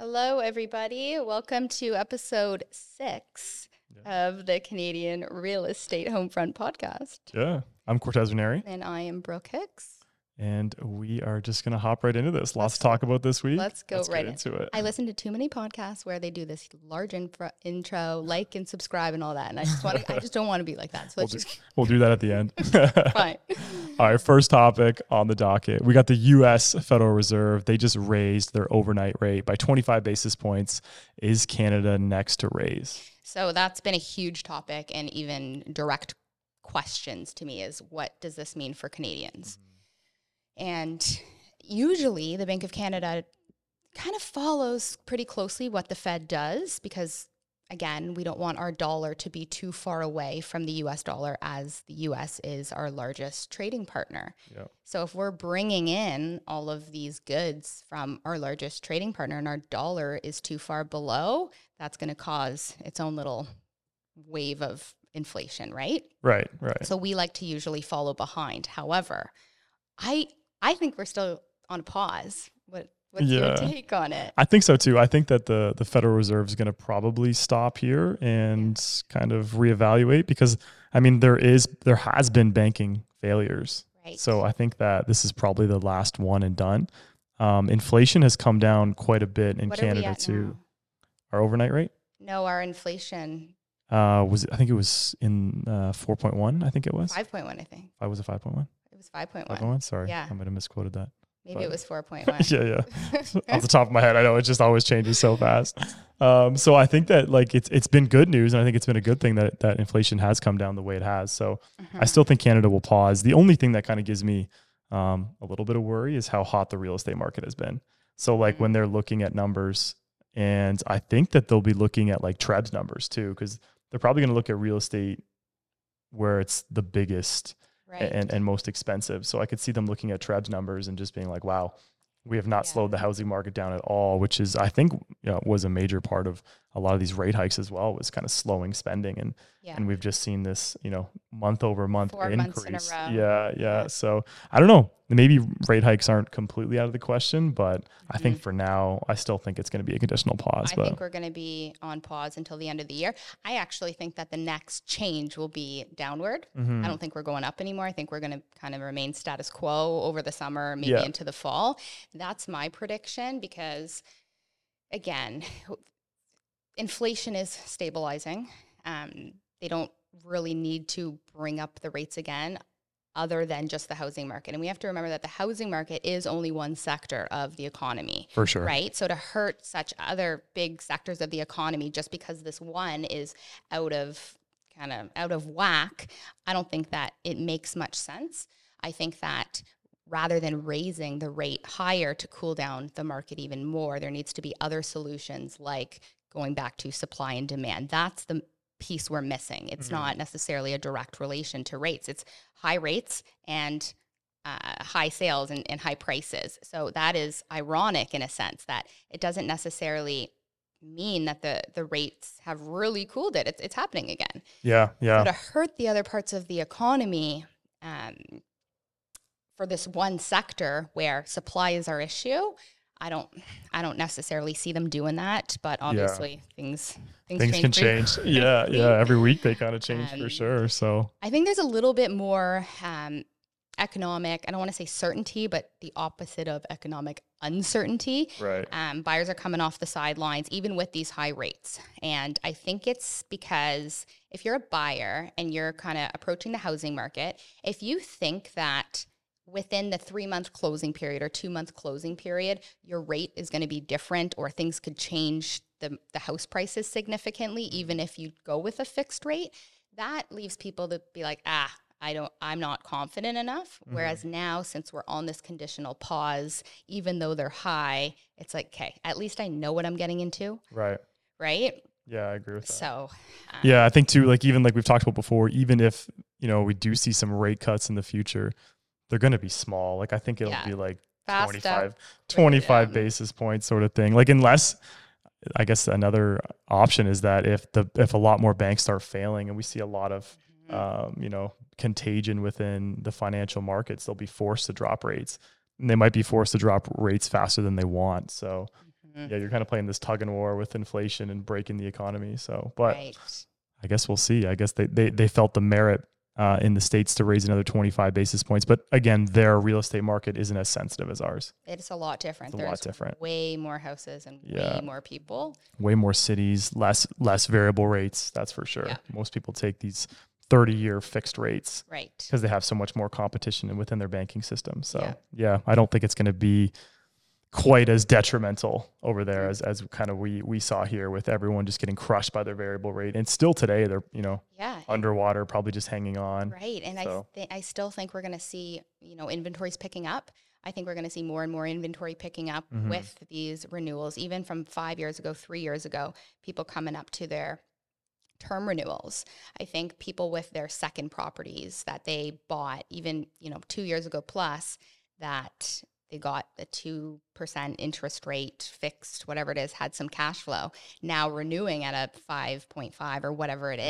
Hello, everybody. Welcome to episode six of the Canadian Real Estate Homefront podcast. Yeah, I'm Cortez Veneri, And I am Brooke Hicks. And we are just gonna hop right into this. Lots to talk about this week. Let's go Let's right into it. I listen to too many podcasts where they do this large infra- intro, like and subscribe and all that. And I just want to, I just don't want to be like that. So We'll, let's just, just we'll do that at the end. fine. All right, first topic on the docket. We got the U.S. Federal Reserve. They just raised their overnight rate by 25 basis points. Is Canada next to raise? So that's been a huge topic and even direct questions to me is what does this mean for Canadians? Mm-hmm. And usually the Bank of Canada kind of follows pretty closely what the Fed does because again, we don't want our dollar to be too far away from the US dollar as the US is our largest trading partner. Yep. So if we're bringing in all of these goods from our largest trading partner and our dollar is too far below, that's going to cause its own little wave of inflation, right? Right, right. So we like to usually follow behind. However, I I think we're still on pause. What what's your Yeah. take on it? I think so too. I think that the the Federal Reserve is going to probably stop here and kind of reevaluate because I mean there is there has been banking failures. Right. So I think that this is probably the last one and done. Um, inflation has come down quite a bit in what Canada too. now? Our overnight rate No, our inflation uh, was I think it was in uh, four point one. I think it was. five point one. I think I was it five point one. It was five point Five one. point one. Sorry, Yeah. I might have misquoted that. Maybe but- it was four point one. yeah, yeah. Off the top of my head, I know it just always changes so fast. Um, so I think that like it's it's been good news, and I think it's been a good thing that that inflation has come down the way it has. So I still think Canada will pause. The only thing that kind of gives me um, a little bit of worry is how hot the real estate market has been. So like when they're looking at numbers, and I think that they'll be looking at like TREB's numbers too, because they're probably going to look at real estate where it's the biggest right. and, and most expensive. So I could see them looking at TREB's numbers and just being like, wow, we have not Yeah. slowed the housing market down at all, which is, I think, you know, was a major part of a lot of these rate hikes as well, was kind of slowing spending. And, yeah. and we've just seen this, you know, month over month Four increase. in. Yeah, yeah. Yeah. So I don't know. Maybe rate hikes aren't completely out of the question, but I think Mhm. for now, I still think it's going to be a conditional pause. I but think we're going to be on pause until the end of the year. I actually think that the next change will be downward. Mhm. I don't think we're going up anymore. I think we're going to kind of remain status quo over the summer, maybe Yeah. into the fall. That's my prediction because, again, inflation is stabilizing. Um, they don't really need to bring up the rates again. Other than just the housing market. And we have to remember that the housing market is only one sector of the economy for sure. right? So to hurt such other big sectors of the economy just because this one is out of kind of out of whack, I don't think that it makes much sense. I think that rather than raising the rate higher to cool down the market even more, there needs to be other solutions like going back to supply and demand. That's the piece we're missing. It's Mhm. not necessarily a direct relation to rates. It's high rates and uh, high sales and, and high prices. So that is ironic in a sense that it doesn't necessarily mean that the the rates have really cooled it. It's, it's happening again. Yeah, yeah. So to hurt the other parts of the economy, um, for this one sector where supply is our issue, I don't I don't necessarily see them doing that. But obviously things things, Things can pretty change. Yeah, yeah. Every week they kind of change Um, for sure. So I think there's a little bit more um, economic, I don't want to say certainty, but the opposite of economic uncertainty. right. Um, buyers are coming off the sidelines, even with these high rates. And I think it's because if you're a buyer and you're kind of approaching the housing market, if you think that within the three month closing period or two month closing period, your rate is going to be different or things could change the, the house prices significantly, even if you go with a fixed rate, that leaves people to be like, ah, I don't, I'm not confident enough. Whereas now, since we're on this conditional pause, even though they're high, it's like, okay, at least I know what I'm getting into, Right. right? Yeah, I agree with that. So, um, Yeah, I think too, like even like we've talked about before, even if, you know, we do see some rate cuts in the future, they're going to be small. Like I think it'll Yeah. be like fast 25, up, 25 basis points sort of thing. Like unless I guess another option is that if the if a lot more banks start failing and we see a lot of Mhm. um, you know, contagion within the financial markets, they'll be forced to drop rates. And they might be forced to drop rates faster than they want. So yeah, you're kind of playing this tug and war with inflation and breaking the economy. So, but right. I guess we'll see. I guess they they, they felt the merit uh, in the states to raise another 25 basis points, but again, their real estate market isn't as sensitive as ours. It's a lot different. It's a There's lot different. way more houses and Yeah. way more people. Way more cities, less less variable rates. That's for sure. Yeah. Most people take these 30 year fixed rates Right. because they have so much more competition within their banking system. So Yeah. yeah, I don't think it's going to be quite as detrimental over there as, as kind of we we saw here with everyone just getting crushed by their variable rate. And still today they're, you know, Yeah. underwater, probably just hanging on. Right. And So- I th- I still think we're going to see, you know, inventories picking up. I think we're going to see more and more inventory picking up Mhm. with these renewals, even from five years ago, three years ago, people coming up to their term renewals. I think people with their second properties that they bought even, you know, two years ago plus that they got a 2% interest rate fixed, whatever it is, had some cash flow. Now renewing at a 5.5 or whatever it Mhm.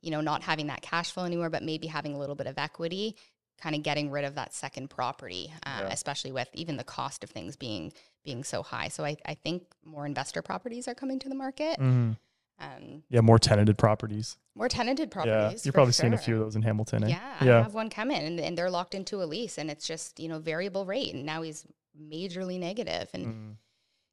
you know, not having that cash flow anymore, but maybe having a little bit of equity, kind of getting rid of that second property, uh, Yeah. especially with even the cost of things being being so high. So I, I think more investor properties are coming to the market. Mhm. Um, Yeah, more tenanted properties. more tenanted Yeah, properties. you've for probably seen a few of those in Hamilton. Eh? Yeah, I have one come in and, and they're locked into a lease and it's just, you know, variable rate. And now he's majorly. And, Mm.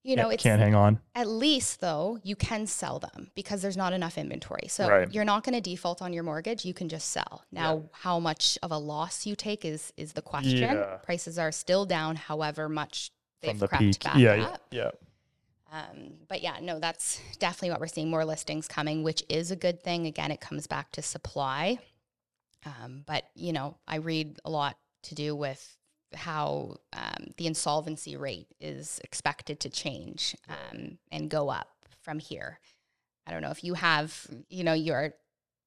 you know, it's can't hang on. at least though, you can sell them because there's not enough inventory. So Right. you're not going to default on your mortgage. You can just sell. Now, how much of a loss you take is is the question. Yeah. Prices are still down, however much they've the crept peak. back Yeah, yeah, up. yeah. Um, but yeah, no, that's definitely what we're seeing. More listings coming, which is a good thing. Again, it comes back to supply. Um, but you know, I read a lot to do with how um, the insolvency rate is expected to change um, and go up from here. I don't know if you have, you know, your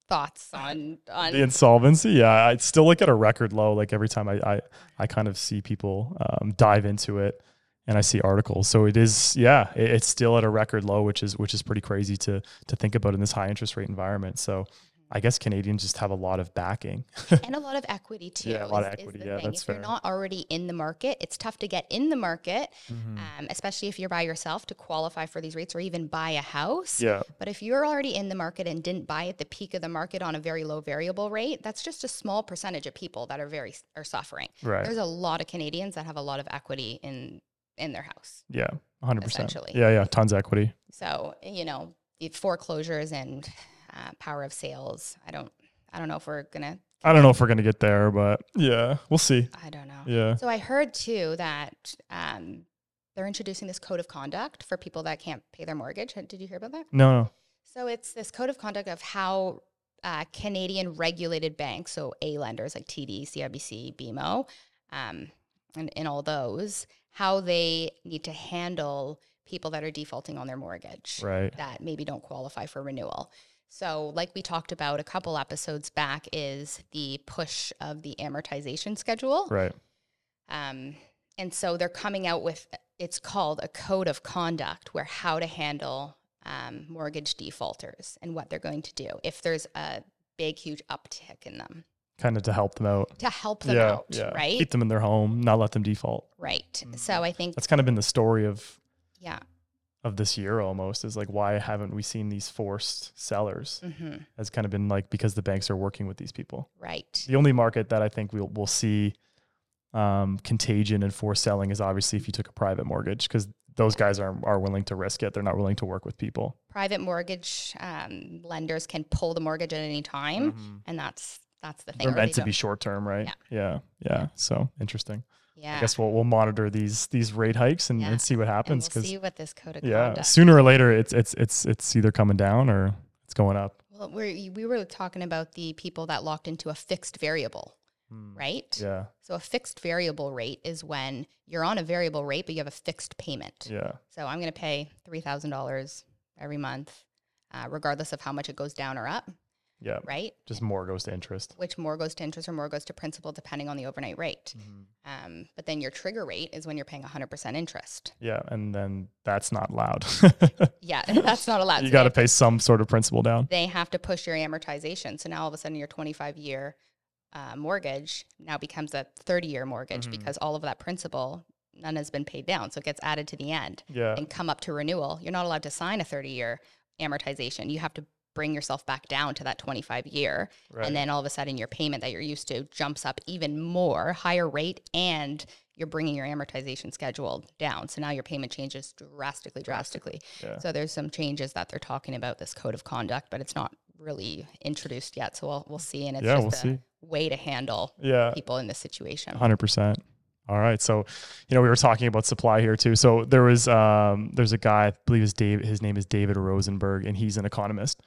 thoughts on on The insolvency, yeah, I still like at a record low. Like every time I I, I kind of see people um, dive into it, and I see articles. So it is, yeah, it, it's still at a record low, which is which is pretty crazy to to think about in this high interest rate environment. So I guess Canadians just have a lot of backing. and a lot of equity too. Yeah, a lot is- of equity. Yeah, thing. that's if you're not already in the market, it's tough to get in the market, Mhm. um, especially if you're by yourself to qualify for these rates or even buy a house. Yeah, But if you're already in the market and didn't buy at the peak of the market on a very low variable rate, that's just a small percentage of people that are very are suffering. right. There's a lot of Canadians that have a lot of equity in in their house. Yeah, hundred percent. essentially. Yeah, yeah, tons of equity. So you know, the foreclosures and uh, power of sales. I don't. I don't know if we're gonna. I don't know if we're gonna get there, but yeah, we'll see. I don't know. Yeah. So I heard too that um, they're introducing this code of conduct for people that can't pay their mortgage. Did you hear about that? No, no. So it's this code of conduct of how uh, Canadian regulated banks, so A lenders like TD, CIBC, BMO, um, and, and all those, how they need to handle people that are defaulting on their mortgage Right. that maybe don't qualify for renewal. So, like we talked about a couple episodes back, is the push of the amortization schedule. Right. Um, and so they're coming out with it's called a code of conduct where how to handle um, mortgage defaulters and what they're going to do if there's a big, huge uptick in them Kind of to help them out. to help them yeah. out, yeah. right? Keep them in their home, not let them default. right. So I think, That's kind of been the story of yeah. of this year almost is like why haven't we seen these forced sellers hmm has kind of been like because the banks are working with these people Right. the only market that i think we'll, we'll see um, contagion and forced selling is obviously if you took a private mortgage because those guys are, are willing to risk it they're not willing to work with people Private mortgage um, lenders can pull the mortgage at any time. Mhm. And that's that's the thing. they're meant to be short term right yeah yeah Yeah. so interesting Yeah. i guess we'll, we'll monitor these these rate hikes and, Yeah. and see what happens we'll see what this code of yeah conduct sooner or later it's it's it's it's either coming down or it's going up Well, we we were talking about the people that locked into a fixed variable, Hmm. right? yeah So a fixed variable rate is when you're on a variable rate, but you have a fixed payment. yeah So I'm going to pay three thousand dollars every month, uh, regardless of how much it goes down or up, yeah right? just more goes to interest Which more goes to interest or more goes to principal, depending on the overnight rate. Um, but then your trigger rate is when you're paying 100% interest. Yeah, and then that's not allowed. Yeah, that's not allowed. you So got to pay some sort of principal down. they have to push your amortization. So now all of a sudden your 25 year uh, mortgage now becomes a 30 year mortgage Mhm. because all of that principal none has been paid down. So it gets added to the end Yeah. and come up to renewal. You're not allowed to sign a 30 year amortization. You have to bring yourself back down to that 25 year. Right. And then all of a sudden, your payment that you're used to jumps up even more, higher rate, and you're bringing your amortization schedule down. So now your payment changes drastically, drastically. Yeah. So there's some changes that they're talking about this code of conduct, but it's not really introduced yet. So we'll we'll see, and it's Yeah, just we'll a see. way to handle Yeah. people in this situation. Hundred percent. All right. So, you know, we were talking about supply here too. So there was um there's a guy, I believe his Dave his name is David Rosenberg, and he's an economist.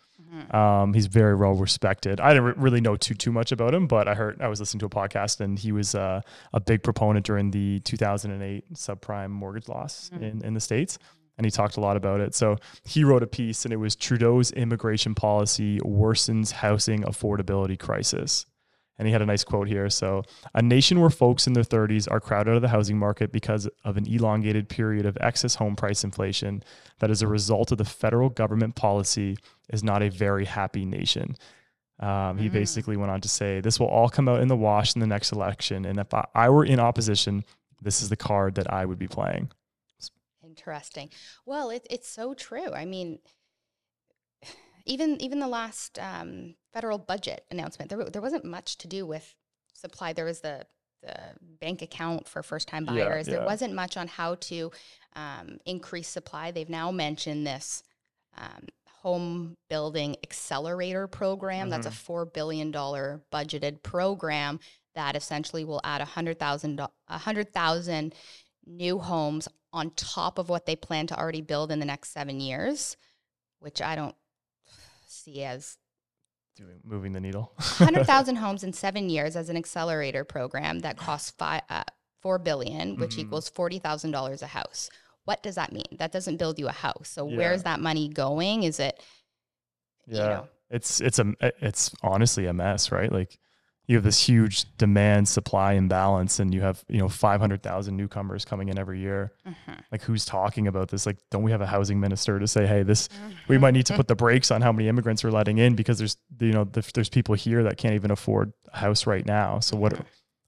Um, he's very well respected. I didn't re- really know too too much about him, but I heard I was listening to a podcast, and he was uh, a big proponent during the 2008 subprime mortgage loss in in the states. And he talked a lot about it. So he wrote a piece, and it was Trudeau's immigration policy worsens housing affordability crisis. And he had a nice quote here. So, a nation where folks in their 30s are crowded out of the housing market because of an elongated period of excess home price inflation that is a result of the federal government policy is not a very happy nation. Um, he Mm. basically went on to say, This will all come out in the wash in the next election. And if I, I were in opposition, this is the card that I would be playing. Interesting. Well, it, it's so true. I mean, even even the last um, federal budget announcement, there there wasn't much to do with supply. There was the the bank account for first time Yeah, buyers. There wasn't much on how to um, increase supply. They've now mentioned this um, home building accelerator program. That's a Mm-hmm. four billion dollar budgeted program that essentially will add a hundred thousand a hundred thousand new homes on top of what they plan to already build in the next seven years, which I don't see as Doing, moving the needle. 100,000 homes in seven years as an accelerator program that costs five, uh, 4 billion, which Mhm. equals $40,000 a house. What does that mean? That doesn't build you a house. So Yeah. where's that money going? Is it, Yeah. you know, it's it's a it's honestly a mess, right? Like you have this huge demand supply imbalance and you have, you know, 500,000 newcomers coming in every year. mhm. Like who's talking about this? Like don't we have a housing minister to say, "Hey, this we might need to put the brakes on how many immigrants we're letting in because there's you know, th- there's people here that can't even afford a house right now." So what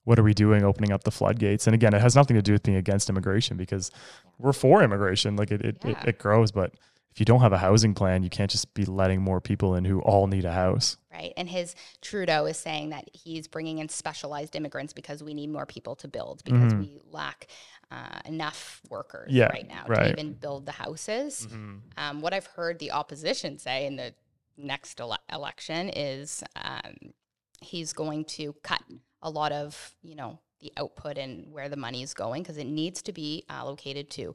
what are we doing opening up the floodgates? And again, it has nothing to do with being against immigration because we're for immigration. Like it it, Yeah. it, it grows, but if you don't have a housing plan, you can't just be letting more people in who all need a house. right? And his Trudeau is saying that he's bringing in specialized immigrants because we need more people to build because Mhm. we lack uh, enough workers Yeah, right now right. to even build the houses. Um, what I've heard the opposition say in the next ele- election is um, he's going to cut a lot of you know the output and where the money is going because it needs to be allocated to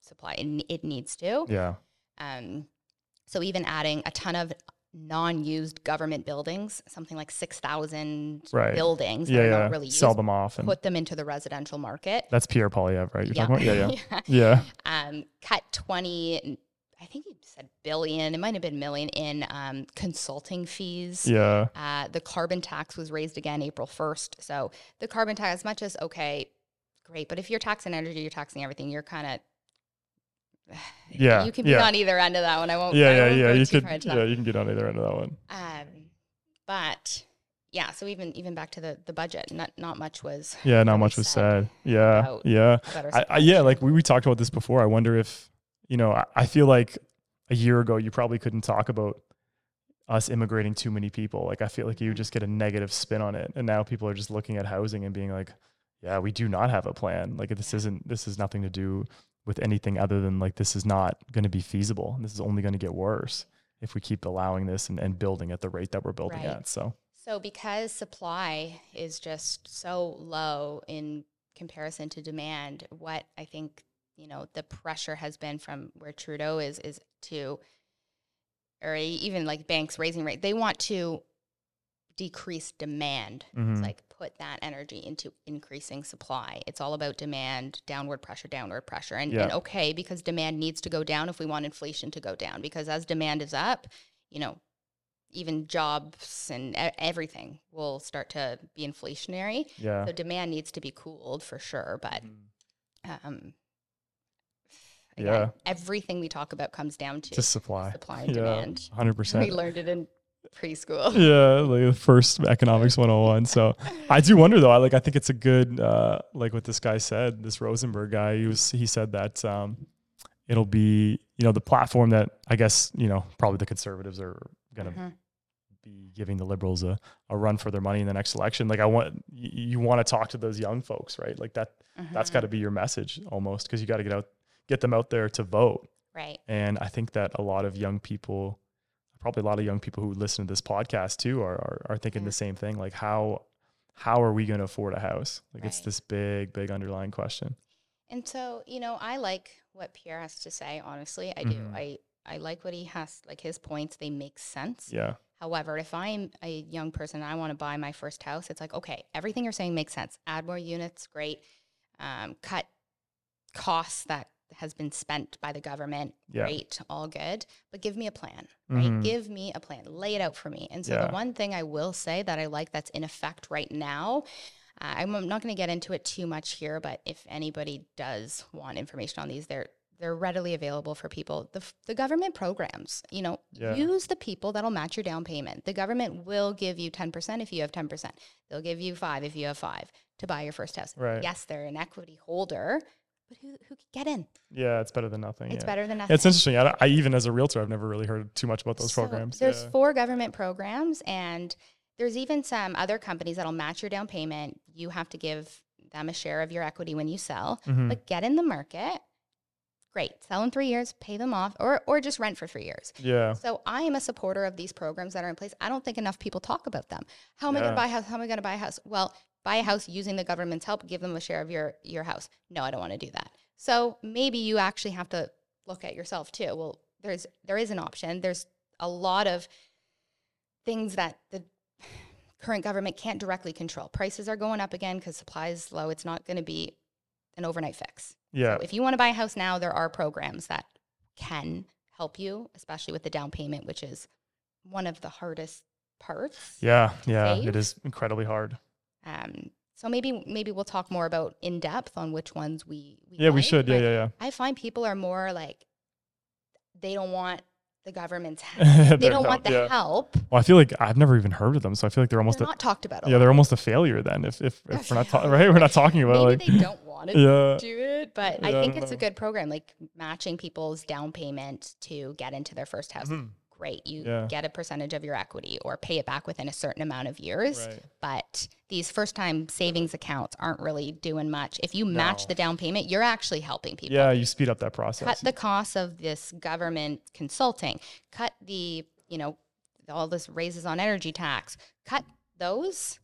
supply. It, ne- it needs to. Yeah. Um, so even adding a ton of non-used government buildings, something like six thousand Right. buildings Yeah, that are yeah. not really used, Sell them off and put them into the residential market. that's Pierre Poilievre, right? You're talking about yeah, yeah. Yeah. Yeah. um, cut 20 i think he said billion it might have been million in um, consulting fees Yeah. uh, the carbon tax was raised again april 1st so the carbon tax as much as okay great but if you're taxing energy you're taxing everything you're kind of Yeah. you can be yeah. on either end of that one i won't I Yeah, yeah, won't yeah. You could yeah, you can get on either end of that one. um, but yeah so even even back to the the budget not not much was Yeah, not much was said said. Yeah. Yeah. I, I yeah, like we, we talked about this before. I wonder if, you know, I, I feel like a year ago you probably couldn't talk about us immigrating too many people. Like I feel like you Mhm. would just get a negative spin on it. And now people are just looking at housing and being like, yeah, we do not have a plan. Like this isn't this is nothing to do with anything other than like this is not going to be feasible. This is only going to get worse if we keep allowing this and, and building at the rate that we're building Right. at. So So because supply is just so low in comparison to demand, what I think, you know, the pressure has been from where Trudeau is is to or even like banks raising rate, they want to decrease demand. mhm. It's like put that energy into increasing supply. It's all about demand, downward pressure, downward pressure. And, and okay, because demand needs to go down if we want inflation to go down. Because as demand is up, you know, even jobs and everything will start to be inflationary. yeah. So demand needs to be cooled for sure. But Mhm. Um, Yeah. everything we talk about comes down to Just supply. supply and Yeah. demand. 100%. We learned it in preschool. yeah, like the first economics 101. So I do wonder though. I like I think it's a good uh like what this guy said, this Rosenberg guy, he was he said that um it'll be, you know, the platform that I guess, you know, probably the conservatives are gonna Mhm. be giving the liberals a, a run for their money in the next election. Like I want you, you want to talk to those young folks, right? Like that that's Mhm. got to be your message almost because you got to get out get them out there to vote. right. And I think that a lot of young people, probably a lot of young people who listen to this podcast too, are are, are thinking Yeah. the same thing. Like how how are we going to afford a house? Like it's this big, big underlying question. And so, you know, I like what Pierre has to say, honestly. I do. Mhm. I, I like what he has, like his points, they make sense. Yeah, However, if I'm a young person and I want to buy my first house, it's like, okay, everything you're saying makes sense. Add more units, great. Um, cut costs that has been spent by the government, Yeah. great, all good. But give me a plan, right? Mhm. Give me a plan, lay it out for me. And so Yeah. the one thing I will say that I like that's in effect right now, uh, I'm not going to get into it too much here, but if anybody does want information on these, they're they're readily available for people. The, the government programs, you know, Yeah. use the people that'll match your down payment. The government will give you 10% if you have 10%. They'll give you 5 if you have 5 to buy your first house. Right. Yes, they're an equity holder, but who who could get in? yeah, it's better than nothing. It's yeah. better than nothing. It's interesting. I, I even as a realtor, I've never really heard too much about those So programs. There's yeah. four government programs, and there's even some other companies that'll match your down payment. You have to give them a share of your equity when you sell, Mhm. but get in the market. Great, sell in three years, pay them off, or or just rent for three years. yeah, So I am a supporter of these programs that are in place. I don't think enough people talk about them. How am I going to buy a house? How am I going to buy a house? Well, buy a house using the government's help. Give them a share of your your house. No, I don't want to do that. So maybe you actually have to look at yourself too. Well, there's there is an option. There's a lot of things that the current government can't directly control. Prices are going up again because supply is low. It's not going to be an overnight fix. yeah, So if you want to buy a house now, there are programs that can help you, especially with the down payment, which is one of the hardest parts. yeah, yeah. save. It is incredibly hard. Um, so maybe maybe we'll talk more about in depth on which ones we, we Yeah, we should. Yeah, but yeah, yeah. I find people are more like they don't want the government's help. They don't want the yeah. help. Well, I feel like I've never even heard of them, so I feel like they're almost They're a, not talked about. Yeah, they're almost a failure then. If if, if we're not ta- right, we're not talking about it, Maybe like they don't want to yeah, do it, but I Yeah, I think don't it's a good program, like matching people's down payment to get into their first house. Mhm. Great, you Yeah. get a percentage of your equity or pay it back within a certain amount of years. right. But these first time savings accounts aren't really doing much. If you match No. the down payment, you're actually helping people. Yeah, you speed up that process. Cut the costs of this government consulting, cut the, you know, all this raises on energy tax, cut those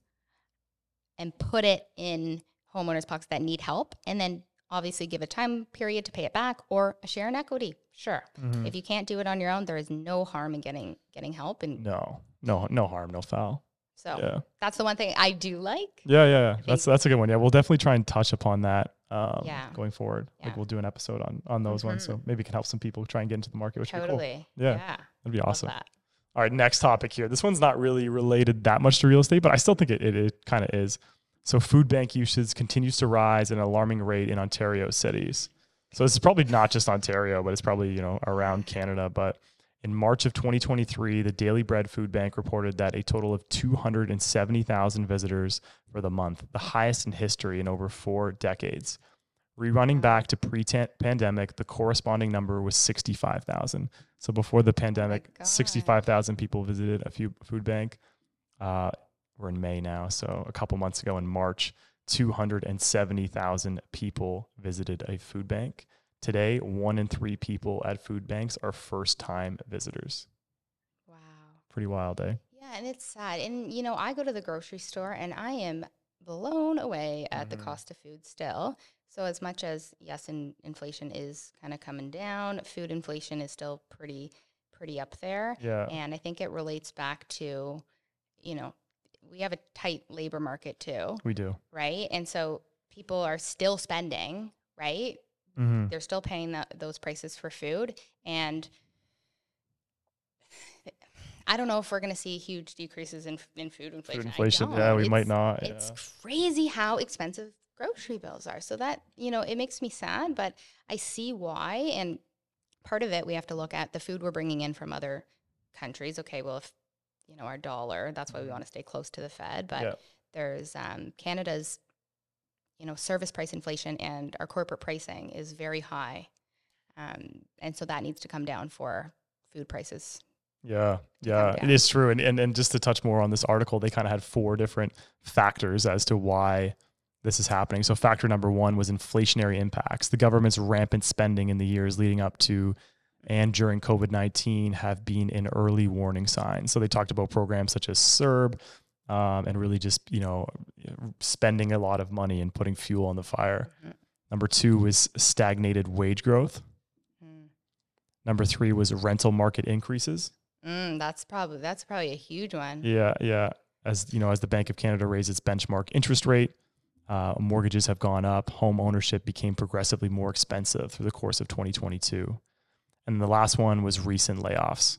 and put it in homeowners' pockets that need help. And then obviously give a time period to pay it back or a share in equity. Sure. Mhm. If you can't do it on your own, there is no harm in getting getting help. And No, no, no harm, no foul. so Yeah, that's the one thing I do like. yeah, yeah. yeah. That's that's a good one. Yeah, we'll definitely try and touch upon that. Um, Yeah. going forward, Yeah. like we'll do an episode on on those ones, so maybe we can help some people try and get into the market, which would be cool. Totally. Yeah. Yeah. That'd be awesome. that. All right, next topic here. This one's not really related that much to real estate, but I still think it, it, it kind of is. So, food bank usage continues to rise at an alarming rate in Ontario cities. So, this is probably not just Ontario, but it's probably, you know, around Canada. But in March of 2023, the Daily Bread Food Bank reported that a total of 270,000 visitors for the month, the highest in history in over four decades. Rerunning back to pre pandemic, the corresponding number was 65,000. So before the pandemic, God. 65,000 people visited a few food bank. Uh, we're in May now. So a couple months ago in March, 270,000 people visited a food bank. Today, one in three people at food banks are first time visitors. Wow. Pretty wild, eh? Yeah, and it's sad. And you know, I go to the grocery store and I am blown away at Mhm. the cost of food still. So as much as yes, in, inflation is kind of coming down, food inflation is still pretty pretty up there. Yeah. And I think it relates back to, you know, we have a tight labor market too, We do. right? And so people are still spending, right? hmm they're still paying that, those prices for food and I don't know if we're going to see huge decreases in, in food inflation. Food inflation. Yeah, we might not. It's yeah. crazy how expensive grocery bills are. So that, you know, it makes me sad, but I see why. And part of it, we have to look at the food we're bringing in from other countries. Okay, well, if, you know our dollar. That's why we Mhm. want to stay close to the Fed. But Yeah. there's um, Canada's you know service price inflation and our corporate pricing is very high, um, and so that needs to come down for food prices. Yeah, yeah, it is true. And, and and just to touch more on this article, they kind of had four different factors as to why this is happening. So factor number one was inflationary impacts. The government's rampant spending in the years leading up to and during COVID nineteen have been an early warning sign. So they talked about programs such as CERB. Um, and really just you know spending a lot of money and putting fuel on the fire. Mhm. Number two was stagnated wage growth. Mm. Number three was rental market increases. Mm, that's probably that's probably a huge one. Yeah, yeah. As you know, as the Bank of Canada raised its benchmark interest rate, uh, mortgages have gone up. Home ownership became progressively more expensive through the course of 2022. And the last one was recent layoffs.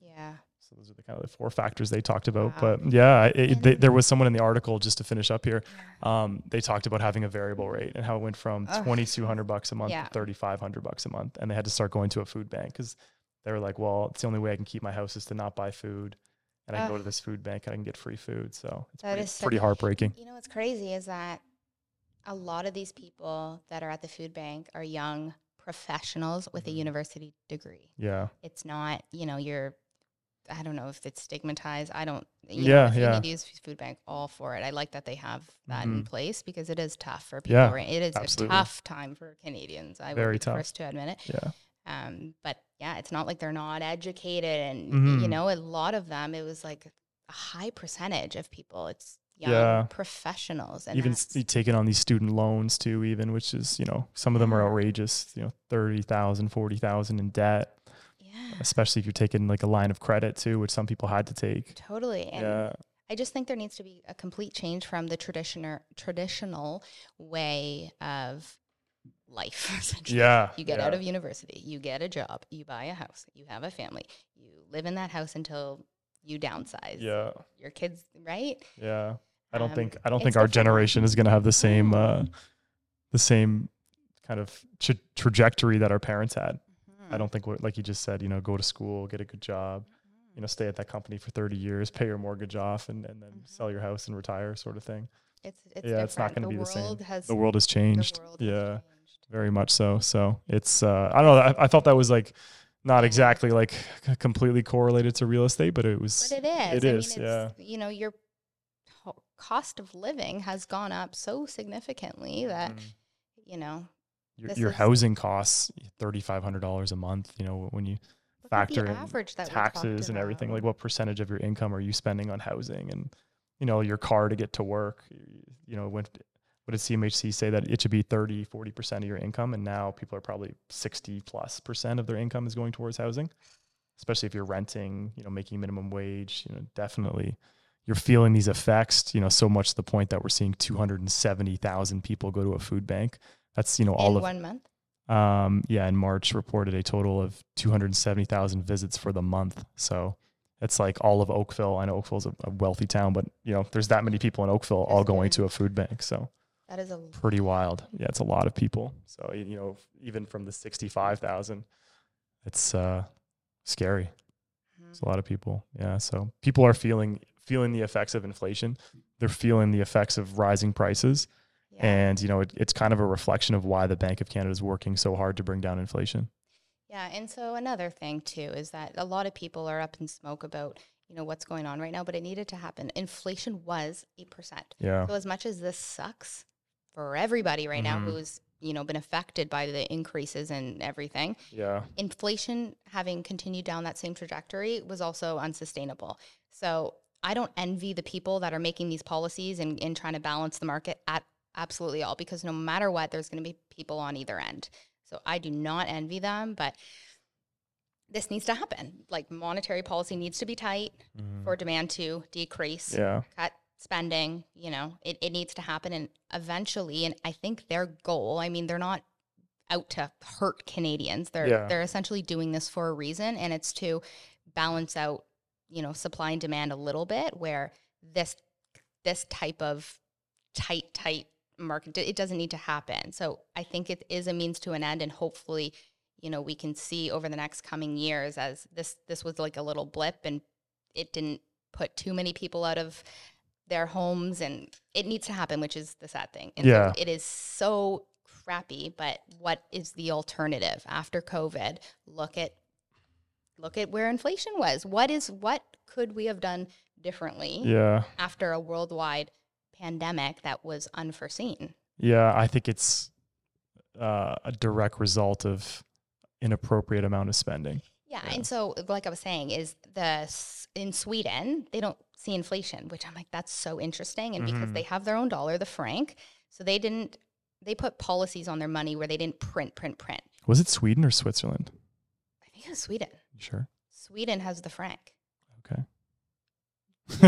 Yeah. So those are the kind of the four factors they talked about. Wow. But yeah, it, they, there was someone in the article just to finish up here. Um, they talked about having a variable rate and how it went from Ugh. 2,200 bucks a month Yeah. to 3,500 bucks a month, and they had to start going to a food bank because they were like, well, it's the only way I can keep my house is to not buy food, and I can go to this food bank and I can get free food. So it's That pretty, is so- pretty heartbreaking. You know what's crazy is that a lot of these people that are at the food bank are young professionals with a Mhm. university degree. Yeah, It's not, you know, you're I don't know if it's stigmatized. I don't you Yeah, know, if you yeah. need to use food bank, all for it. I like that they have that in Mhm. place because it is tough for people. Yeah. It is absolutely. a tough time for Canadians. I Very be tough. first to admit it. yeah, Um, but yeah, it's not like they're not educated, and Mhm. you know, a lot of them. It was like a high percentage of people. It's young Yeah. professionals, and even taking on these student loans too, even which is you know some of them are outrageous. You know, 30,000, 40,000 in debt, yeah, especially if you're taking like a line of credit too, which some people had to take. totally. And yeah, I just think there needs to be a complete change from the traditional traditional way of life. essentially. yeah. You get yeah. out of university, you get a job, you buy a house, you have a family, you live in that house until you downsize. Yeah, Your kids, right? yeah. I don't Um, think I don't think our different generation is going to have the same uh, the same kind of tra- trajectory that our parents had. I Mhm. don't think like you just said, you know, go to school, get a good job, you know, stay at that company for 30 years, pay your mortgage off and, and then Mhm. sell your house and retire sort of thing. It's it's Yeah, it's not gonna be the same. Has, The world has changed. world has yeah. changed. very much so. So it's uh, I don't know. I, I thought that was like not exactly like completely correlated to real estate, but it was. But it is. It I is, Mean, it's, You know, your ho- cost of living has gone up so significantly that Mhm. you know your, your is- housing costs thirty five hundred dollars a month. You know when you look at the factor in taxes and everything, like what percentage of your income are you spending on housing and you know your car to get to work? You know when what did CMHC say that it should be 30, 40 percent of your income, and now people are probably sixty plus percent of their income is going towards housing. Especially if you're renting, you know, making minimum wage, you know, definitely you're feeling these effects, you know, so much to the point that we're seeing 270,000 people go to a food bank. That's, you know, all in of one month. um, yeah, in March reported a total of 270,000 visits for the month. So it's like all of Oakville. I know Oakville's a, a wealthy town, but you know, there's that many people in Oakville all going to a food bank. So That is a pretty wild. Yeah, it's a lot of people. So you know, even from the 65,000, it's uh, scary. Mhm. It's a lot of people. Yeah. So people are feeling feeling the effects of inflation. They're feeling the effects of rising prices. yeah. And you know, it, it's kind of a reflection of why the Bank of Canada is working so hard to bring down inflation. Yeah, and so another thing too is that a lot of people are up in smoke about you know what's going on right now, but it needed to happen. Inflation was eight percent. Yeah. So as much as this sucks for everybody right Mhm. now who's you know been affected by the increases and everything, Yeah. inflation having continued down that same trajectory was also unsustainable. So I don't envy the people that are making these policies and, and trying to balance the market at absolutely all because no matter what, there's going to be people on either end. So I do not envy them, but this needs to happen. Like monetary policy needs to be tight mm-hmm. for demand to decrease, Yeah. cut spending, you know, it, it needs to happen. And eventually, and I think their goal, I mean, they're not out to hurt Canadians. They're Yeah. they're essentially doing this for a reason, and it's to balance out, you know, supply and demand a little bit. Where this this type of tight tight market it doesn't need to happen. So I think it is a means to an end, and hopefully, you know, we can see over the next coming years as this this was like a little blip, and it didn't put too many people out of their homes and it needs to happen, which is the sad thing. And Yeah. so it is so crappy, but what is the alternative after COVID? Look at look at where inflation was. What is what could we have done differently Yeah. after a worldwide pandemic that was unforeseen? Yeah. I think it's uh, a direct result of inappropriate amount of spending. Yeah, Yeah. and so like I was saying, is the in Sweden they don't see inflation, which I'm like that's so interesting, and because Mhm. they have their own dollar, the franc, so they didn't they put policies on their money where they didn't print, print, print. Was it Sweden or Switzerland? I think it was Sweden. Sure? Sweden has the franc. Okay.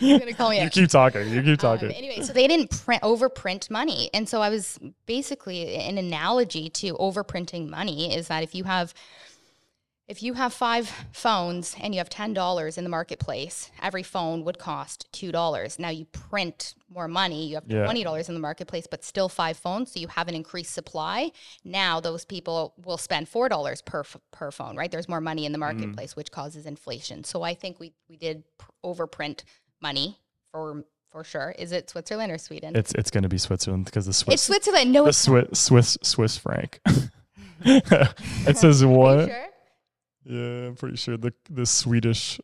You're gonna call me you out. keep talking. You keep Um, talking. anyway, so they didn't print overprint money, and so I was basically an analogy to overprinting money is that if you have if you have five phones and you have ten dollars in the marketplace, every phone would cost two dollars. Now you print more money, you have Yeah. twenty dollars in the marketplace, but still five phones, so you have an increased supply. Now those people will spend four dollars per per phone, right? There's more money in the Mm-hmm. marketplace, which causes inflation. So I think we we did pr- overprint money for for sure. Is it Switzerland or Sweden? it's it's going to be Switzerland because the Swiss. it's Switzerland. No, the. Swiss Swiss Swiss franc. it says what? sure? Yeah, I'm pretty sure the the Swedish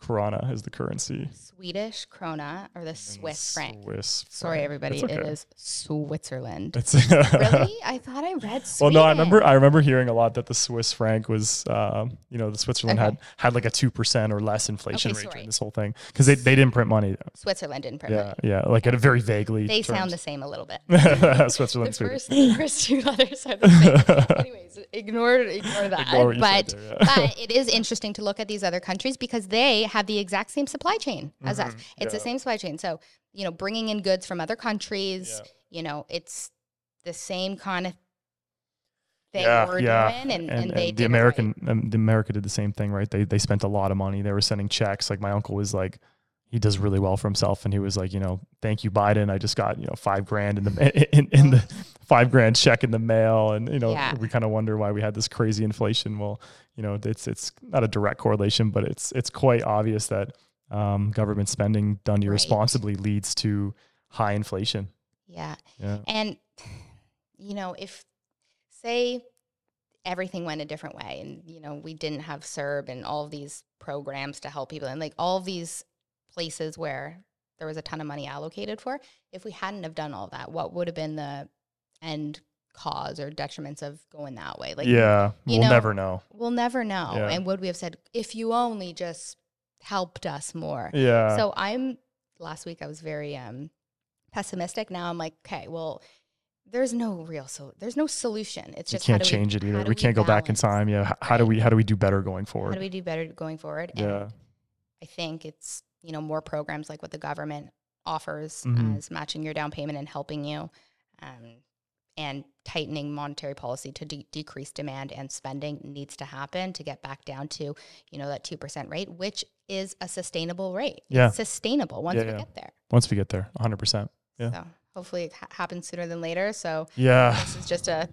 krona is the currency. Swedish krona or the Swiss franc. Swiss. Sorry, everybody. Okay. is Switzerland. Really? I thought I read Well, Sweden. no, I remember. I remember hearing a lot that the Swiss franc was, um, you know, the Switzerland Okay. had had like a two percent or less inflation Okay, rate during this whole thing because they, they didn't print money. Switzerland didn't print Yeah, money. yeah, like at a very vaguely. They sound the same a little bit. Switzerland, the first, the first two letters are the same. Anyways, ignore ignore that. Ignore what you said but there, yeah. but it is interesting to look at these other countries because they have the exact same supply chain as us. It's the Mm-hmm. same supply chain. So you know, bringing in goods from other countries. Yeah. You know, it's the same kind of thing yeah, we're yeah. doing, and, and, and, they and did the American, um, the America did the same thing, right? They they spent a lot of money. They were sending checks. Like my uncle was like, he does really well for himself, and he was like, you know, thank you, Biden. I just got you know five grand in the in, in the five grand check in the mail, and you know Yeah. we kind of wonder why we had this crazy inflation. Well, you know, it's it's not a direct correlation, but it's it's quite obvious that um, government spending done Right. irresponsibly leads to high inflation. Yeah. Yeah. And, you know, if, say, everything went a different way and, you know, we didn't have CERB and all these programs to help people and like all these places where there was a ton of money allocated for, if we hadn't have done all that, what would have been the end cause or detriments of going that way? Like, yeah, you we'll know, never know. we'll never know. Yeah. And would we have said, if you only just helped us more? Yeah. So I'm last week I was very um pessimistic. Now I'm like, okay, well, there's no real so there's no solution. It's just how can't change it either. do We can't go back in time. Yeah. How do we how do we do better going forward? How do we do better going forward? And yeah. I think it's you know more programs like what the government offers Mhm. as matching your down payment and helping you, um, and tightening monetary policy to de- decrease demand and spending needs to happen to get back down to you know that two percent rate, which is a sustainable rate. Yeah. It's sustainable once Yeah, we yeah. get there. Once we get there, 100%. Yeah. So hopefully it ha- happens sooner than later. So Yeah. this is just a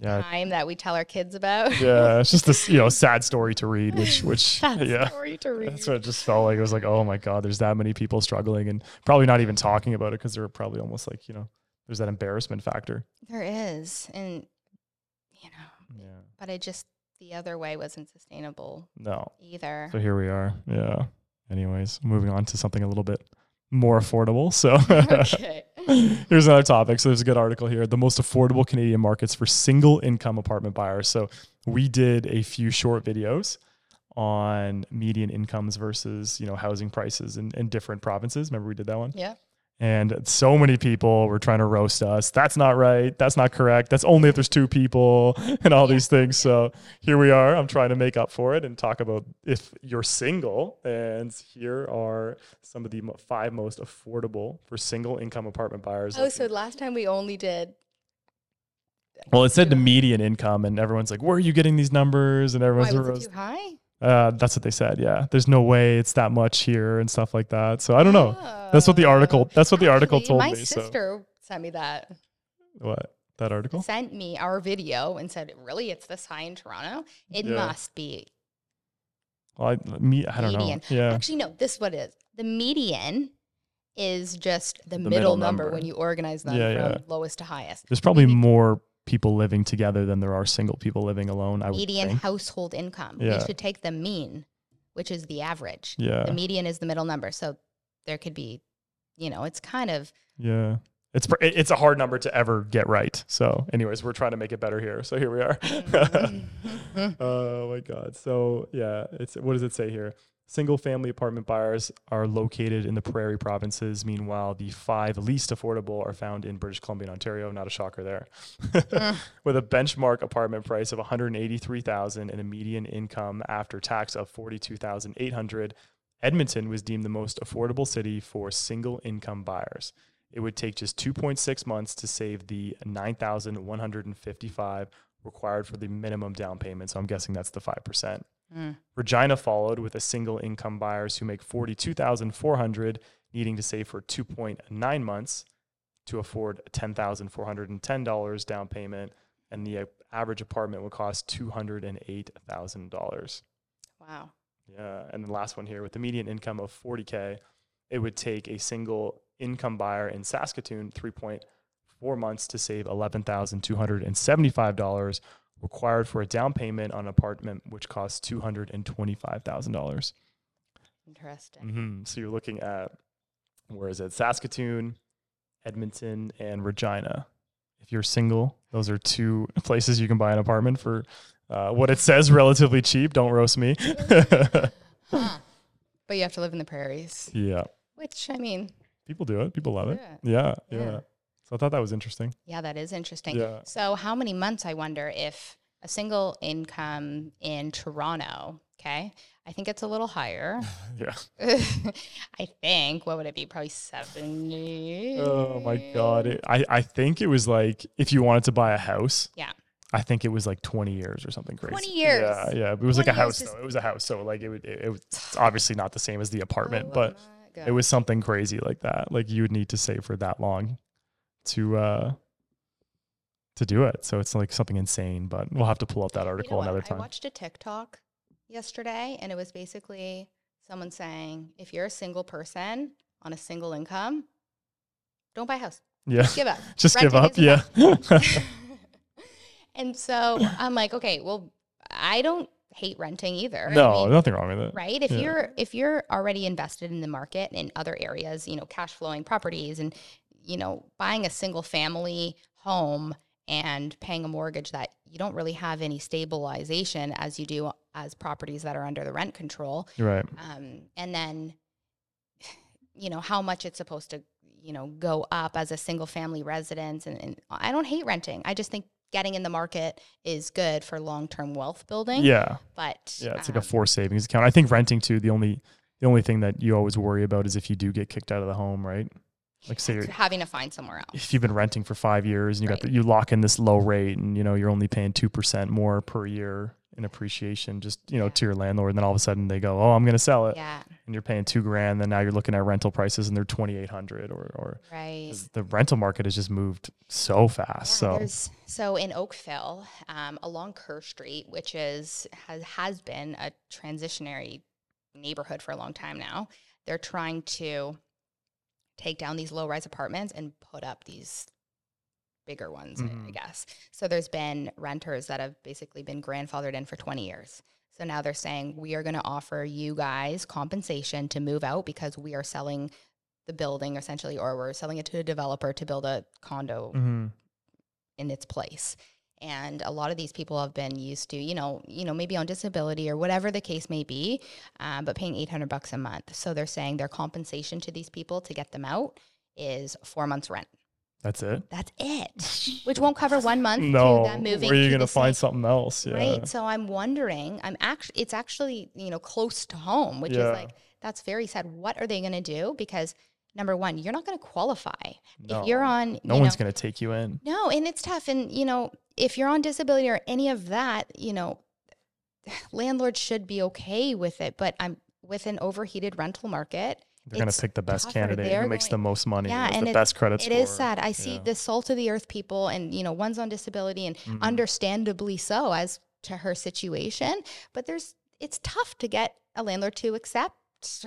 Yeah. time that we tell our kids about. Yeah. It's just this, you know, sad story to read, which, which, Sad yeah. story to read. That's what it just felt like. It was like, oh my God, there's that many people struggling and probably not even talking about it because they're probably almost like, you know, there's that embarrassment factor. There is, and you know, Yeah. but I just the other way wasn't sustainable No. either. So here we are. Yeah. Anyways, moving on to something a little bit more affordable. So okay. here's another topic. So there's a good article here. The most affordable Canadian markets for single income apartment buyers. So we did a few short videos on median incomes versus, you know, housing prices in, in different provinces. Remember we did that one? Yeah. And so many people were trying to roast us. That's not right. That's not correct. That's only if there's two people and all Yeah. these things. So here we are. I'm trying to make up for it and talk about if you're single. And here are some of the five most affordable for single income apartment buyers. Oh, so last time we only did. well, it said the median income, and everyone's like, "Where are you getting these numbers?" And Why everyone's was it too high? Uh, that's what they said. Yeah, there's no way it's that much here and stuff like that. So I don't know. That's what the article. That's what the article Actually, told my me. So sister sent me that. what that article? Sent me our video and said, "Really, it's this high in Toronto? It Yeah. must be Well, I, me, I don't median. know. Yeah. Actually, no. This is what it is. The median is just the, middle, middle number. number. when you organize them Yeah, from yeah. lowest to highest. There's probably more people living together than there are single people living alone. I would median think. household income. Yeah. We should take the mean, which is the average. Yeah. The median is the middle number. So there could be, you know, it's kind of Yeah. It's it's a hard number to ever get right. So, anyways, we're trying to make it better here. So here we are. Mm-hmm. oh my god. So yeah, it's what does it say here? Single family apartment buyers are located in the prairie provinces. Meanwhile, the five least affordable are found in British Columbia and Ontario. Not a shocker there. With a benchmark apartment price of 183,000 and a median income after tax of 42,800, Edmonton was deemed the most affordable city for single income buyers. It would take just 2.6 months to save the 9,155 required for the minimum down payment. So I'm guessing that's the 5%. Mm. Regina followed with a single income buyers who make 42,400 needing to save for 2.9 months to afford $10,410 down payment and the average apartment would cost $208,000. wow. Yeah, and the last one here with the median income of 40k, it would take a single income buyer in Saskatoon 3.4 months to save $11,275 required for a down payment on an apartment which costs $225,000. Interesting. hmm So you're looking at where is it? Saskatoon, Edmonton, and Regina. If you're single, those are two places you can buy an apartment for uh, what it says relatively cheap. Don't roast me. Huh. But you have to live in the prairies, yeah. which I mean, People do it. People love it. Yeah. Yeah, Yeah. yeah. So I thought that was interesting. yeah, that is interesting. Yeah. So, how many months, I wonder, if a single income in Toronto, okay, I think it's a little higher. Yeah. I think, what would it be? Probably 70. Oh my god. It, I I think it was like if you wanted to buy a house. Yeah. I think it was like 20 years or something crazy. 20 years. Yeah, yeah. It was like a house though. It was a house. So like it would it, it was obviously not the same as the apartment, Oh but it was something crazy like that. Like you would need to save for that long to uh to do it. So it's like something insane, but we'll have to pull up that You know article another I watched a TikTok yesterday, and it was basically someone saying, if you're a single person on a single income, don't buy a house. yeah. Give up. Just give up. Yeah. and so I'm like, okay, well, I don't hate renting either. I no, mean, nothing wrong with it. right if Yeah. you're if you're already invested in the market in other areas you know cash flowing properties and you know buying a single family home and paying a mortgage that you don't really have any stabilization as you do as properties that are under the rent control right. um, and then you know how much it's supposed to you know go up as a single family residence and, and i don't hate renting i just think getting in the market is good for long-term wealth building Yeah. but Yeah, it's like um, a forced savings account. I think renting too. The only the only thing that you always worry about is if you do get kicked out of the home, right? Like say you're, having to find somewhere else if you've been renting for five years and you got the, you lock in this low rate and you know you're only paying two percent more per year in appreciation, just you know Yeah. to your landlord. And then all of a sudden they go, oh, I'm going to sell it, yeah and you're paying two grand. Then now you're looking at rental prices and they're twenty eight hundred or or right the rental market has just moved so fast. Yeah, so so in Oakville, um, along Kerr Street, which is has has been a transitionary neighborhood for a long time now, they're trying to take down these low rise apartments and put up these bigger ones, I- I guess. So there's been renters that have basically been grandfathered in for 20 years. So now they're saying we are going to offer you guys compensation to move out because we are selling the building essentially, or we're selling it to a developer to build a condo Mhm. in its place. And a lot of these people have been used to, you know, you know, maybe on disability or whatever the case may be, um, but paying eight hundred bucks a month. So they're saying their compensation to these people to get them out is four months rent. that's it. That's it, which won't cover one month No, to them moving. where are you going to find same- something else? Yeah. Right. So I'm wondering. I'm actually. It's actually you know close to home, which Yeah. is like that's very sad. What are they going to do? Because number one, you're not going to qualify No. if you're on. no you one's going to take you in. no, and it's tough. And, you know, if you're on disability or any of that, you know, landlords should be okay with it. But I'm with an overheated rental market. They're going to pick the best tougher. candidate They're who makes the most money, Yeah, and the it- best credit It score. is sad. I see Yeah. the salt of the earth people and, you know, one's on disability and Mhm. understandably so as to her situation. But there's, it's tough to get a landlord to accept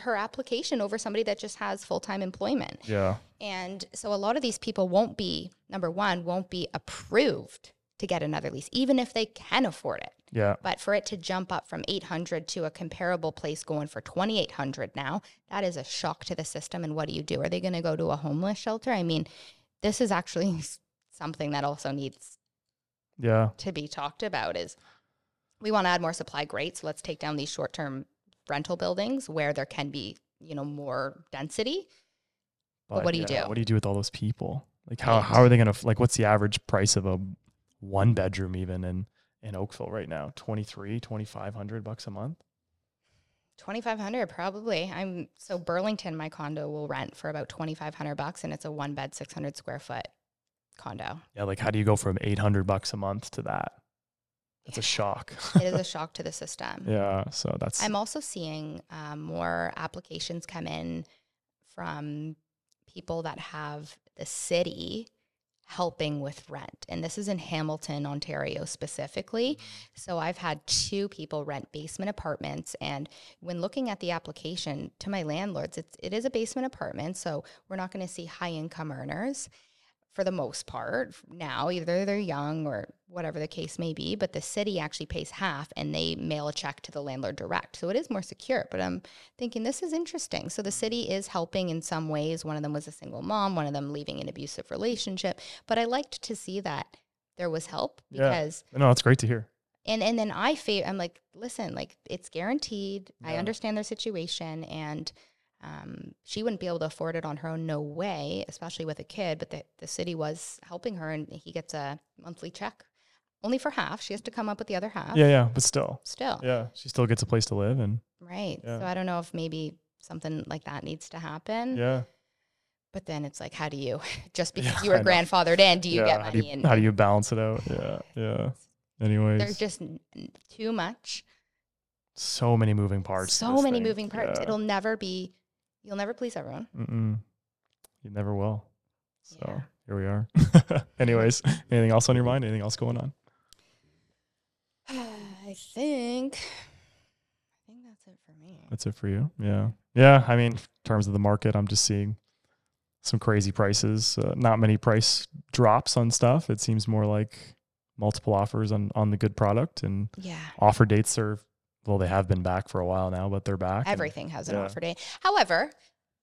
her application over somebody that just has full time employment. Yeah. And so a lot of these people won't be, number one, won't be approved to get another lease, even if they can afford it. Yeah. But for it to jump up from 800 to a comparable place going for 2800 now, that is a shock to the system. And what do you do? Are they going to go to a homeless shelter? I mean, this is actually something that also needs Yeah. to be talked about is we want to add more supply great so let's take down these short-term rental buildings where there can be you know more density But what do you do? What do you do with all those people? Like how Right. how are they gonna like what's the average price of a one bedroom even in in Oakville right now? 23, 2500 bucks a month? 2500 probably i'm so burlington my condo will rent for about 2500 bucks and it's a one bed 600 square foot condo Yeah, like how do you go from 800 bucks a month to that? That's a shock. it is a shock to the system yeah, so that's I'm also seeing um, more applications come in from people that have the city helping with rent. And this is in Hamilton, Ontario specifically. So I've had two people rent basement apartments. And when looking at the application to my landlords, it's, it is a basement apartment. So we're not going to see high income earners for the most part now either they're young or whatever the case may be but the city actually pays half and they mail a check to the landlord direct so it is more secure but i'm thinking this is interesting so the city is helping in some ways one of them was a single mom one of them leaving an abusive relationship but i liked to see that there was help Yeah. because no, it's great to hear. and and then I fa- I'm like, listen, like it's guaranteed. I understand their situation, and um, she wouldn't be able to afford it on her own. No way, especially with a kid. But the the city was helping her, and he gets a monthly check, only for half. She has to come up with the other half. Yeah, yeah, but still. Still, Yeah, she still gets a place to live and right. Yeah. So I don't know if maybe something like that needs to happen. yeah. But then it's like, how do you just because Yeah, you were grandfathered in, do you yeah, get how do money? you, and how do you balance it out? Yeah, yeah. Anyways, there's just too much. so many moving parts. so many thing. moving parts. It'll never be. You'll never please everyone. Mm-mm. You never will. So Yeah. here we are. Anyways, anything else on your mind? Anything else going on? I think. I think that's it for me. That's it for you. Yeah. Yeah. I mean, in terms of the market, I'm just seeing some crazy prices. Uh, not many price drops on stuff. It seems more like multiple offers on on the good product and Yeah. offer dates are well, they have been back for a while now, but they're back. and- Everything has an yeah. offer date. However,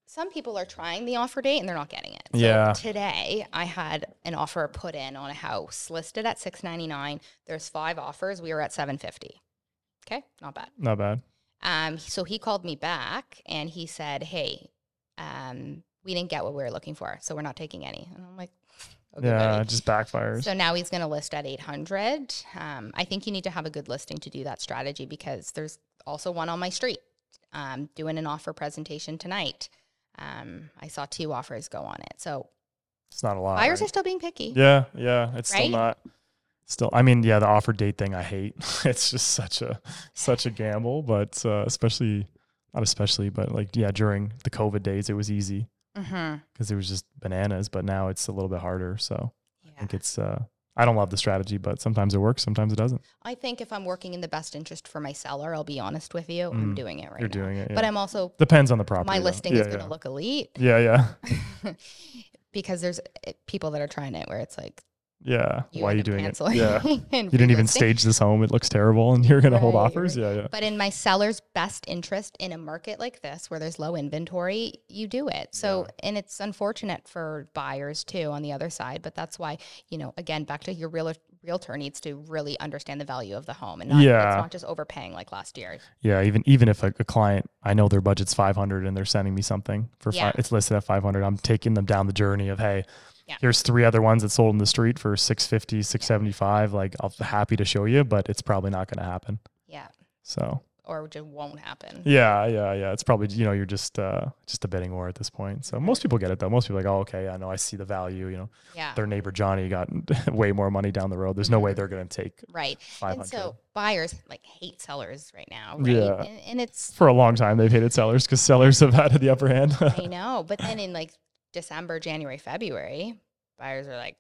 some people are trying the offer date and they're not getting it. So Yeah. Today, I had an offer put in on a house listed at six ninety nine. There's five offers. We were at seven fifty. Okay, not bad. Not bad. Um, so he called me back and he said, "Hey, um, we didn't get what we were looking for, so we're not taking any." And I'm like, okay, yeah, buddy." it just backfires. So now he's going to list at 800. Um, I think you need to have a good listing to do that strategy because there's also one on my street um, doing an offer presentation tonight. Um, I saw two offers go on it. So it's not a lot. buyers right? are still being picky. Yeah, yeah. It's still not still I mean, yeah, the offer date thing I hate. it's just such a such a gamble, but uh, especially not especially, but like yeah, during the COVID days it was easy Mm-hmm. because it was just bananas, but now it's a little bit harder. So I think it's uh I don't love the strategy, but sometimes it works, sometimes it doesn't. I think if I'm working in the best interest for my seller, I'll be honest with you, I'm Mm. doing it right You're now. doing it. Yeah. But I'm also, Depends on the property. my though. listing yeah, is going to look elite Yeah, yeah. because there's uh, people that are trying it where it's like, Yeah. you Why are you up doing it? Yeah. You didn't even stage this home. It looks terrible and you're gonna hold Right, offers. Yeah, yeah. But in my seller's best interest in a market like this where there's low inventory, you do it. So, and it's unfortunate for buyers too on the other side, but that's why, you know, again, back to your real, realtor needs to really understand the value of the home and not, Yeah. it's not just overpaying like last year. Yeah, even even if a, a client, I know their budget's five hundred and they're sending me something for Yeah. five, it's listed at five hundred. I'm taking them down the journey of hey, Yeah. here's three other ones that sold in the street for 650, 675. Like I'll be happy to show you, but it's probably not going to happen. Yeah. So Or it just won't happen. yeah, yeah, yeah. It's probably you know you're just uh just a bidding war at this point. So most people get it though. Most people are like, oh okay, I know, I see the value. You know, Yeah. their neighbor Johnny got way more money down the road. There's no way they're going to take Right. And so buyers like hate sellers right now. Right. Yeah. And, and it's, For a long time, they've hated sellers because sellers have had the upper hand. I know. But then in like December, January, February, buyers are like,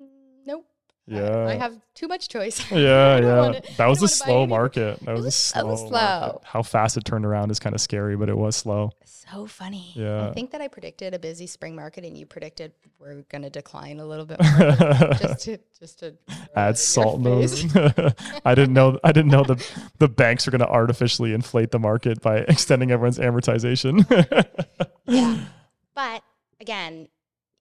"Mm, nope. Yeah. I have too much choice. Yeah, yeah. wanna- that was a slow market. That was, was a so slow. slow. market. How fast it turned around is kind of scary, but it was slow. So funny. Yeah. I think that I predicted a busy spring market, and you predicted we're going to decline a little bit more. just to just to throw that in your Add salt in the I didn't know. I didn't know the the banks are going to artificially inflate the market by extending everyone's amortization. yeah. But again,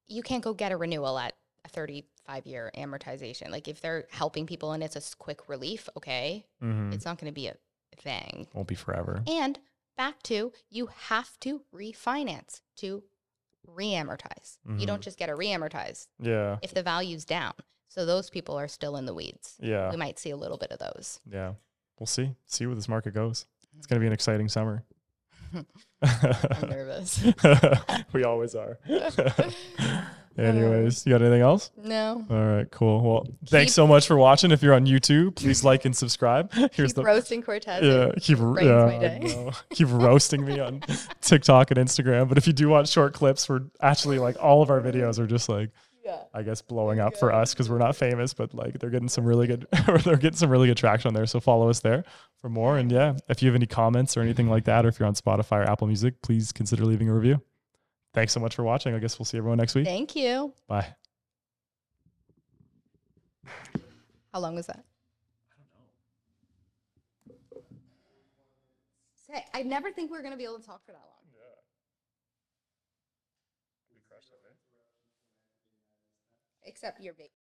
you can't go get a renewal at a 35 year amortization. Like if they're helping people and it's a quick relief, okay, Mhm. it's not going to be a thing. Won't be forever. And back to you have to refinance to re-amortize. You don't just get a re-amortize Yeah. if the value's down. So those people are still in the weeds. Yeah. We might see a little bit of those. Yeah. We'll see. See where this market goes. It's going to be an exciting summer. I'm nervous. we always are. Anyways, you got anything else? No. All right, cool. Well, thanks so much for watching. If you're on YouTube, please like and subscribe. Here's Keep the roasting Cortez. yeah, keep yeah, my I day. know. keep roasting me on TikTok and Instagram. But if you do want short clips, we're actually like all of our videos are just like Yeah. I guess blowing up for us because we're not famous, but like they're getting some really good they're getting some really good traction on there. So follow us there for more. And yeah, if you have any comments or anything like that, or if you're on Spotify or Apple Music, please consider leaving a review. Thanks so much for watching. I guess we'll see everyone next week. Thank you. Bye. How long was that? i don't Say, I never think we are going to be able to talk for that long. Except your vape.